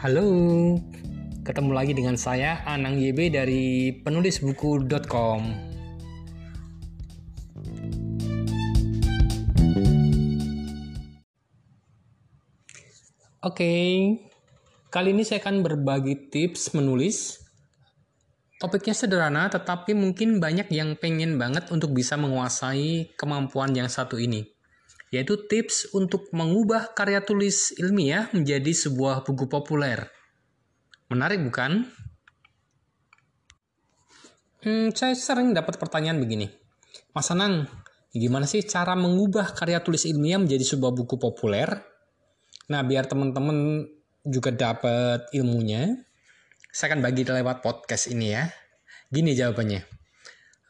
Halo, ketemu lagi dengan saya Anang YB dari penulisbuku.com. Oke, kali ini saya akan berbagi tips menulis. Topiknya sederhana, tetapi mungkin banyak yang pengen banget untuk bisa menguasai kemampuan yang satu ini yaitu tips untuk mengubah karya tulis ilmiah menjadi sebuah buku populer. Menarik bukan? Hmm, saya sering dapat pertanyaan begini. Mas Anang, gimana sih cara mengubah karya tulis ilmiah menjadi sebuah buku populer? Nah, biar teman-teman juga dapat ilmunya, saya akan bagi lewat podcast ini ya. Gini jawabannya.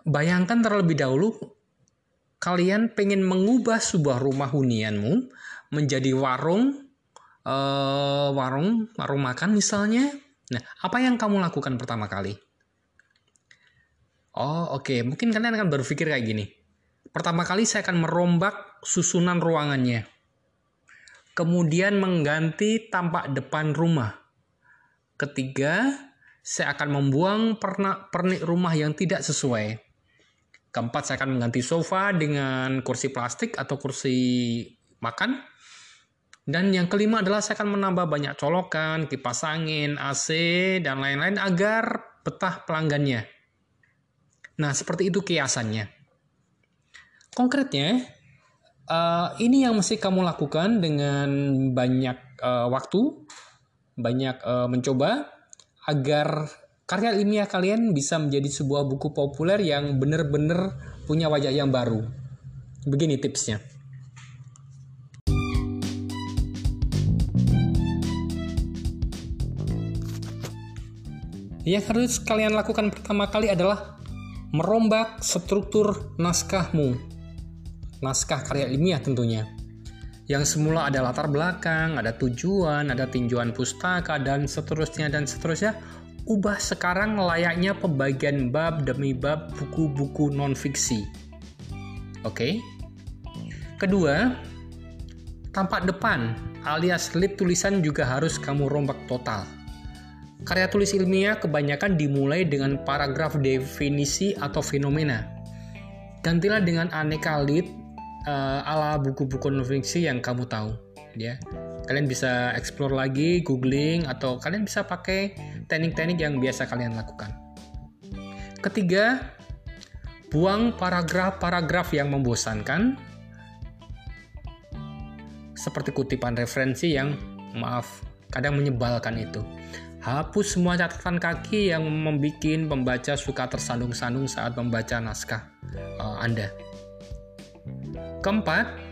Bayangkan terlebih dahulu kalian pengen mengubah sebuah rumah hunianmu menjadi warung uh, warung warung makan misalnya. Nah apa yang kamu lakukan pertama kali? Oh oke. Okay. mungkin kalian akan berpikir kayak gini. Pertama kali saya akan merombak susunan ruangannya. Kemudian mengganti tampak depan rumah. Ketiga saya akan membuang pernak pernik rumah yang tidak sesuai Keempat, saya akan mengganti sofa dengan kursi plastik atau kursi makan. Dan yang kelima adalah saya akan menambah banyak colokan, kipas angin, AC, dan lain-lain agar betah pelanggannya. Nah, seperti itu kiasannya. Konkretnya, uh, ini yang mesti kamu lakukan dengan banyak uh, waktu, banyak uh, mencoba, agar karya ilmiah kalian bisa menjadi sebuah buku populer yang benar-benar punya wajah yang baru. Begini tipsnya. Yang harus kalian lakukan pertama kali adalah merombak struktur naskahmu. Naskah karya ilmiah tentunya. Yang semula ada latar belakang, ada tujuan, ada tinjauan pustaka, dan seterusnya, dan seterusnya ubah sekarang layaknya pembagian bab demi bab buku-buku non-fiksi. Oke. Okay? Kedua, tampak depan alias lid tulisan juga harus kamu rombak total. Karya tulis ilmiah kebanyakan dimulai dengan paragraf definisi atau fenomena. Gantilah dengan aneka lid uh, ala buku-buku non-fiksi yang kamu tahu, ya kalian bisa explore lagi, googling, atau kalian bisa pakai teknik-teknik yang biasa kalian lakukan. Ketiga, buang paragraf-paragraf yang membosankan, seperti kutipan referensi yang maaf, kadang menyebalkan itu. Hapus semua catatan kaki yang membuat pembaca suka tersandung-sandung saat membaca naskah uh, Anda. Keempat,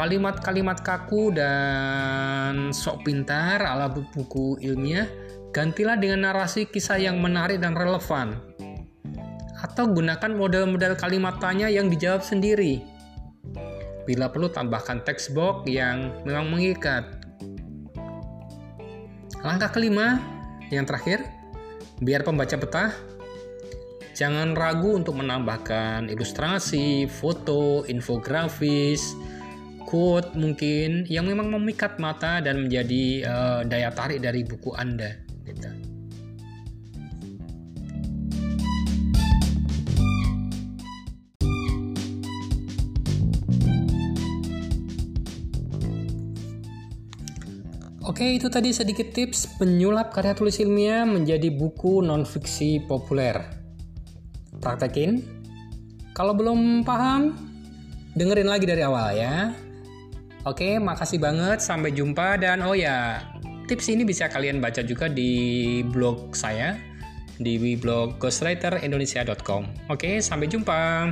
Kalimat-kalimat kaku dan sok pintar ala buku ilmiah gantilah dengan narasi kisah yang menarik dan relevan. Atau gunakan model-model kalimat tanya yang dijawab sendiri. Bila perlu tambahkan text box yang memang mengikat. Langkah kelima, yang terakhir, biar pembaca betah, jangan ragu untuk menambahkan ilustrasi, foto, infografis, quote mungkin yang memang memikat mata dan menjadi uh, daya tarik dari buku Anda gitu. Oke, itu tadi sedikit tips penyulap karya tulis ilmiah menjadi buku non-fiksi populer. Praktekin. Kalau belum paham, dengerin lagi dari awal ya. Oke, makasih banget. Sampai jumpa dan oh ya, tips ini bisa kalian baca juga di blog saya di blog ghostwriterindonesia.com. Oke, sampai jumpa.